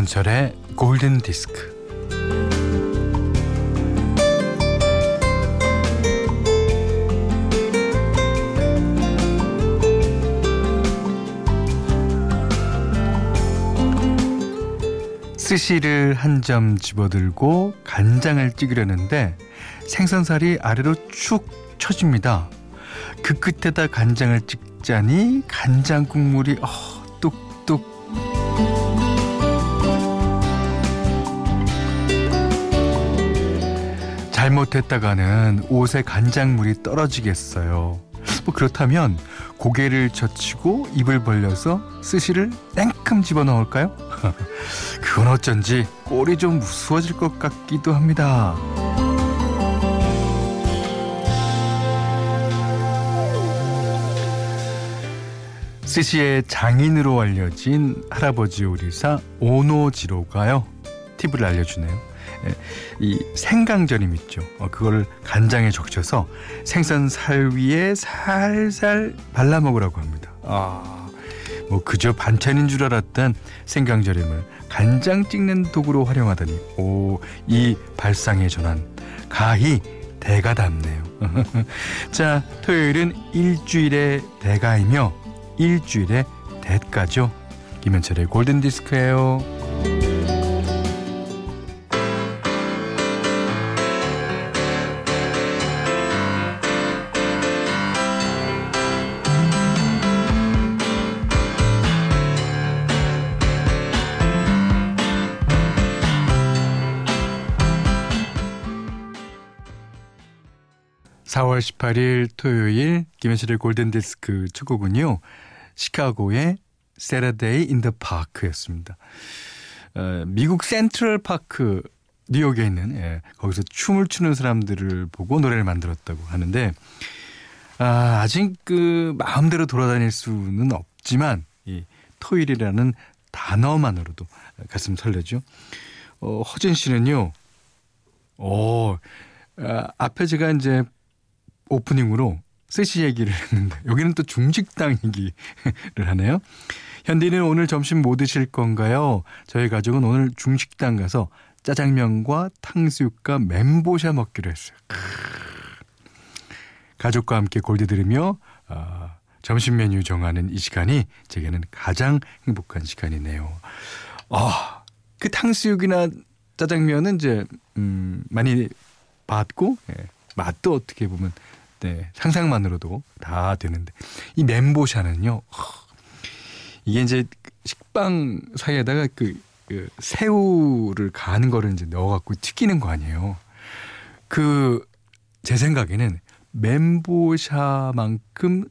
김현철의 골든 디스크. 스시를 한 점 집어들고 간장을 찍으려는데 생선살이 아래로 축 처집니다. 그 끝에다 간장을 찍자니 간장 국물이 어, 뚝뚝 잘못했다가는 옷에 간장물이 떨어지겠어요. 뭐 그렇다면 고개를 젖히고 입을 벌려서 스시를 땡큼 집어넣을까요? 그건 어쩐지 꼴이 좀 무서워질 것 같기도 합니다. 스시의 장인으로 알려진 할아버지 요리사 오노지로가요 팁을 알려주네요. 예, 이 생강절임 있죠. 어, 그걸 간장에 적셔서 생선 살 위에 살살 발라 먹으라고 합니다. 아, 뭐 그저 반찬인 줄 알았던 생강절임을 간장 찍는 도구로 활용하다니, 오, 이 발상의 전환 가히 대가 답네요. 자, 토요일은 일주일의 대가이며 일주일의 대가죠. 김현철의 골든 디스크예요. 4월 18일 토요일 김현실의 골든디스크 첫 곡은요. 시카고의 the Park였습니다. 어, 미국 센트럴 파크 뉴욕에 있는 예, 거기서 춤을 추는 사람들을 보고 노래를 만들었다고 하는데 아, 아직 그 마음대로 돌아다닐 수는 없지만 이 토요일이라는 단어만으로도 가슴 설레죠. 어, 허진 씨는요. 어, 아, 앞에 제가 이제 오프닝으로 스시 얘기를 했는데 여기는 또 중식당 얘기를 하네요. 현디는 오늘 점심 뭐 드실 건가요? 저희 가족은 오늘 중식당 가서 짜장면과 탕수육과 멘보샤 먹기로 했어요. 가족과 함께 골드 들으며 어, 점심 메뉴 정하는 이 시간이 제게는 가장 행복한 시간이네요. 아, 그 탕수육이나 짜장면은 이제 음, 많이 봤고 예, 맛도 어떻게 보면 네, 상상만으로도 다 되는데 이 멘보샤는요. 이게 이제 식빵 사이에다가 그, 그 새우를 가는 거를 이제 넣어갖고 튀기는 거 아니에요. 그 제 생각에는 멘보샤만큼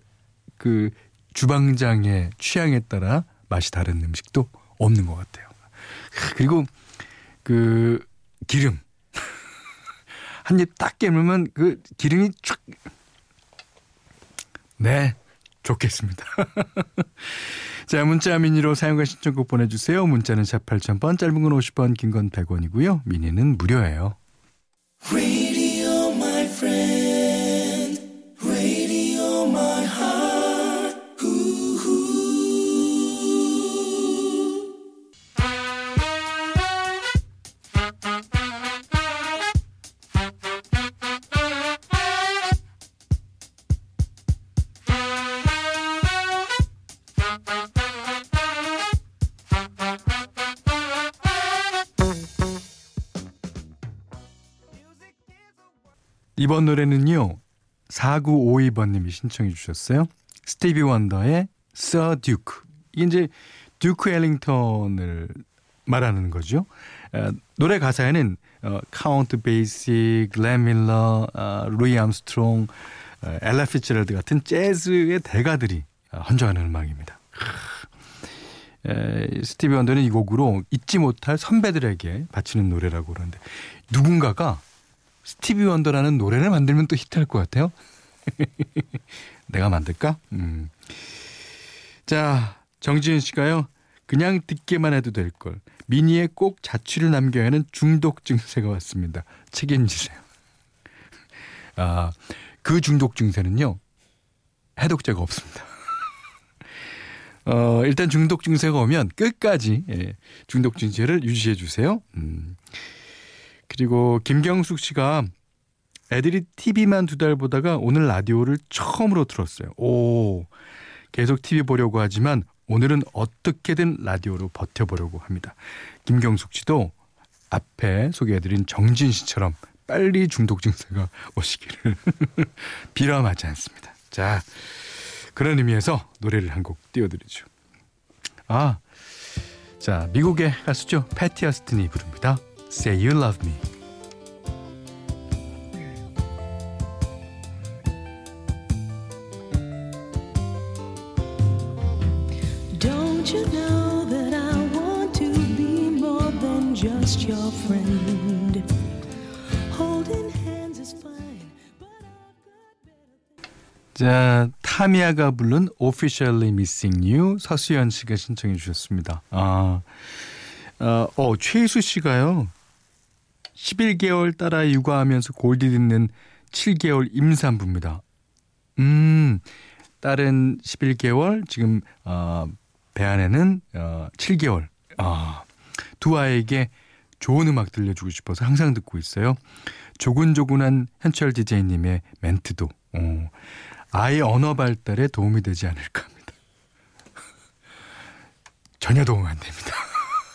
그 주방장의 취향에 따라 맛이 다른 음식도 없는 것 같아요. 그리고 그 기름 한 입 딱 깨물면 그 기름이 쫙 네, 좋겠습니다. 자, 문자 미니로 사용과 신청곡 보내주세요. 문자는 샵 8000번, 짧은 건 50원, 긴 건 100원이고요. 미니는 무료예요. 이번 노래는요. 4952번님이 신청해 주셨어요. 스티비 원더의 Sir Duke. 이게 이제 듀크 엘링턴을 말하는 거죠. 어, 노래 가사에는 어, 카운트 베이시, 글렌 밀러, 어, 루이 암스트롱, 어, 엘라 피츠제럴드 같은 재즈의 대가들이 어, 헌정하는 음악입니다. 에, 스티비 원더는 이 곡으로 잊지 못할 선배들에게 바치는 노래라고 그러는데 누군가가 스티비 원더라는 노래를 만들면 또 히트할 것 같아요. 내가 만들까? 음. 자, 정지은 씨가요. 그냥 듣기만 해도 될 걸. 미니에 꼭 자취를 남겨야 하는 중독 증세가 왔습니다. 책임지세요. 아, 그 중독 증세는요. 해독제가 없습니다. 어, 일단 중독 증세가 오면 끝까지 예, 중독 증세를 유지해 주세요. 음. 그리고 김경숙 씨가 애들이 TV만 두 달 보다가 오늘 라디오를 처음으로 들었어요. 오, 계속 TV 보려고 하지만 오늘은 어떻게든 라디오로 버텨보려고 합니다. 김경숙 씨도 앞에 소개해드린 정진 씨처럼 빨리 중독 증세가 오시기를 비람하지 않습니다. 자, 그런 의미에서 노래를 한 곡 띄워드리죠. 아, 자, 미국의 가수죠. 패티 어스틴이 부릅니다. Say You Love Me. Don't you know that I want to be more than just your friend? Holding hands is fine, but I've got better. 자, 타미야가 부른 Officially Missing You 서수연 씨가 신청해 주셨습니다. 아, 어, 어 최희수 씨가요. 11개월 따라 육아하면서 골디 듣는 7개월 임산부입니다. 음, 딸은 11개월, 지금 어, 배 안에는 어, 7개월. 아, 두 아이에게 좋은 음악 들려주고 싶어서 항상 듣고 있어요. 조근조근한 현철 디제이님의 멘트도 어, 아이 언어 발달에 도움이 되지 않을까 합니다. 전혀 도움 안 됩니다.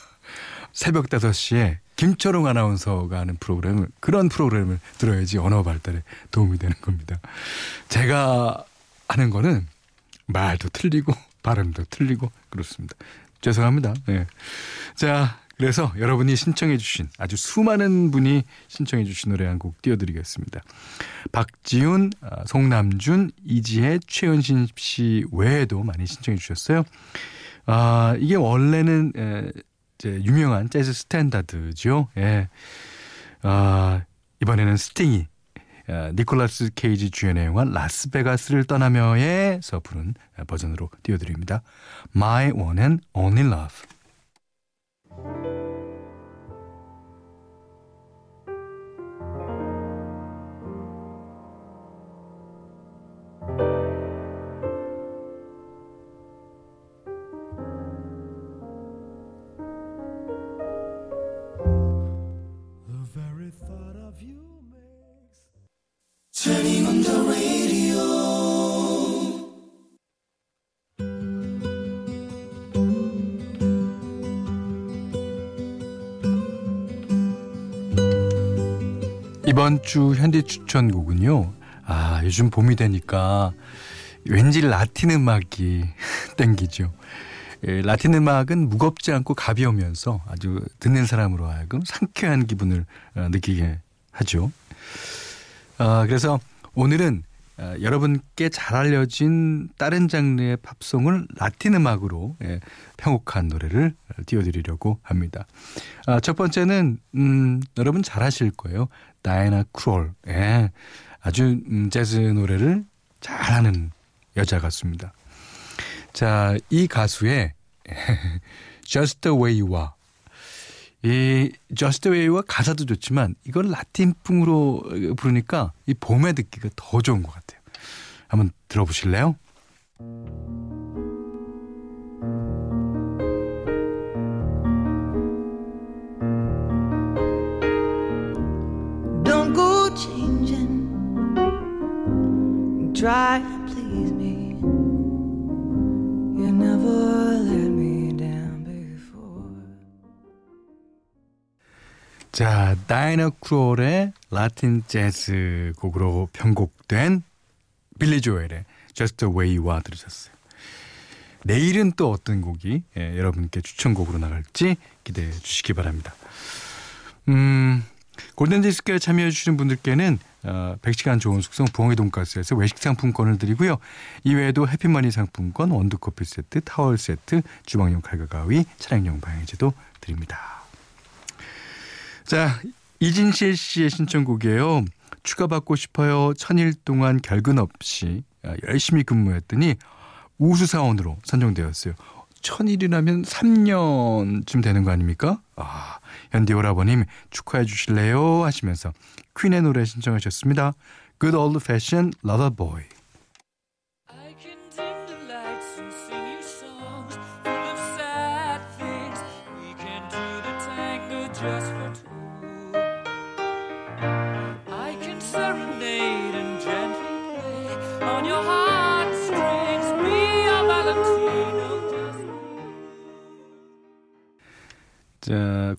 새벽 5시에 김철웅 아나운서가 하는 프로그램을 그런 프로그램을 들어야지 언어 발달에 도움이 되는 겁니다. 제가 하는 거는 말도 틀리고 발음도 틀리고 그렇습니다. 죄송합니다. 네. 자, 그래서 여러분이 신청해 주신 아주 수많은 분이 신청해 주신 노래 한 곡 띄워드리겠습니다. 박지훈, 아, 송남준, 이지혜, 최은신 씨 외에도 많이 신청해 주셨어요. 아, 이게 원래는 에, 이제 유명한 재즈 스탠다드죠. 예. 아, 이번에는 스팅이 아, 니콜라스 케이지 주연의 영화 라스베가스를 떠나며에서 부른 버전으로 띄워드립니다. My One and Only Love. 이번 주 현대 추천곡은요. 아, 요즘 봄이 되니까 왠지 라틴 음악이 땡기죠. 예, 라틴 음악은 무겁지 않고 가벼우면서 아주 듣는 사람으로 하여금 상쾌한 기분을 어, 느끼게 하죠. 아, 그래서 오늘은 어, 여러분께 잘 알려진 다른 장르의 팝송을 라틴 음악으로 예, 편곡한 노래를 띄워드리려고 합니다. 아, 첫 번째는 음, 여러분 잘 아실 거예요. 다이나 크롤. 예, 아주 음, 재즈 노래를 잘하는 여자 같습니다. 자, 이 가수의 Just the Way You Are 이 Just the Way와 가사도 좋지만 이걸 라틴풍으로 부르니까 이 봄에 듣기가 더 좋은 것 같아요. 한번 들어보실래요? Changing. Try and please me. You never let me down before. 자, 다이너 크롤의 라틴 재즈 곡으로 편곡된 빌리 조엘의 Just the Way You Are 들으셨어요. 내일은 또 어떤 곡이 예, 여러분께 추천곡으로 나갈지 기대해 주시기 바랍니다. 음, 골든디스크에 참여해 주시는 분들께는 어, 100시간 좋은 숙성 부엉이 돈가스에서 외식 상품권을 드리고요. 이외에도 해피머니 상품권, 원두커피 세트, 타월 세트, 주방용 칼과 가위, 차량용 방향제도 드립니다. 자, 이진실 씨의 신청곡이에요. 추가받고 싶어요. 천일 동안 결근 없이 아, 열심히 근무했더니 우수사원으로 선정되었어요. 천일이라면 3년쯤 되는 거 아닙니까? 아, 현디 오라버님 축하해 주실래요? 하시면서 퀸의 노래 신청하셨습니다. Good Old Fashioned Lover Boy. just for two.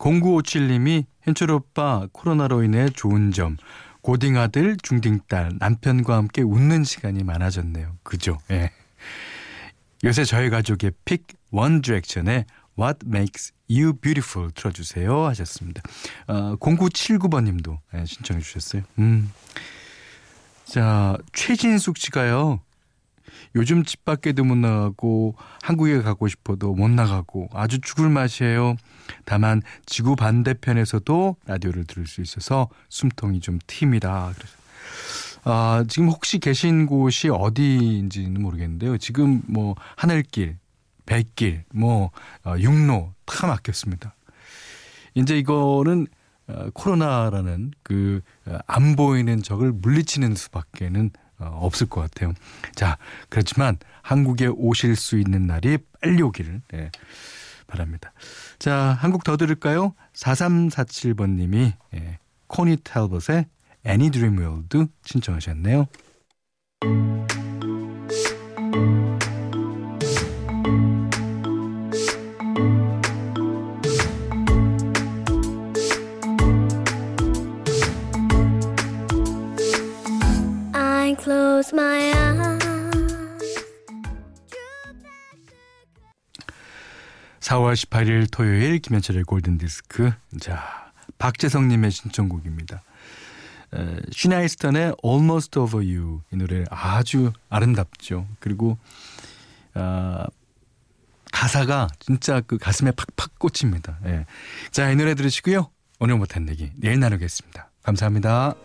0957님이 현철 오빠 코로나로 인해 좋은 점 고딩 아들, 중딩 딸, 남편과 함께 웃는 시간이 많아졌네요. 그죠? 예. 요새 저희 가족의 pick 원 디렉션의 What Makes You Beautiful 틀어주세요 하셨습니다. 어, 0979번님도 예, 신청해 주셨어요. 음. 자, 최진숙 씨가요. 요즘 집 밖에도 못 나가고 한국에 가고 싶어도 못 나가고 아주 죽을 맛이에요. 다만 지구 반대편에서도 라디오를 들을 수 있어서 숨통이 좀 튑니다. 그래서 아, 지금 혹시 계신 곳이 어디인지는 모르겠는데요. 지금 뭐 하늘길, 백길, 뭐 어, 육로 다 막혔습니다. 이제 이거는 어, 코로나라는 그 안 보이는 적을 물리치는 수밖에는 어, 없을 것 같아요. 자, 그렇지만 한국에 오실 수 있는 날이 빨리 오기를 예, 바랍니다. 자, 한국 더 들을까요? 4347번님이 예, 코니 텔벗의 Any Dream Will Do 신청하셨네요. Close my eyes. 4월 18일 토요일 김현철의 골든 디스크. 자, 박재성 님의 신청곡입니다. 에, 시나 이스턴의 Almost Over You 이 노래 아주 아름답죠. 그리고 아, 가사가 진짜 그 가슴에 팍팍 꽂힙니다. 예. 자, 이 노래 들으시고요. 오늘 못한 얘기 내일 나누겠습니다. 감사합니다.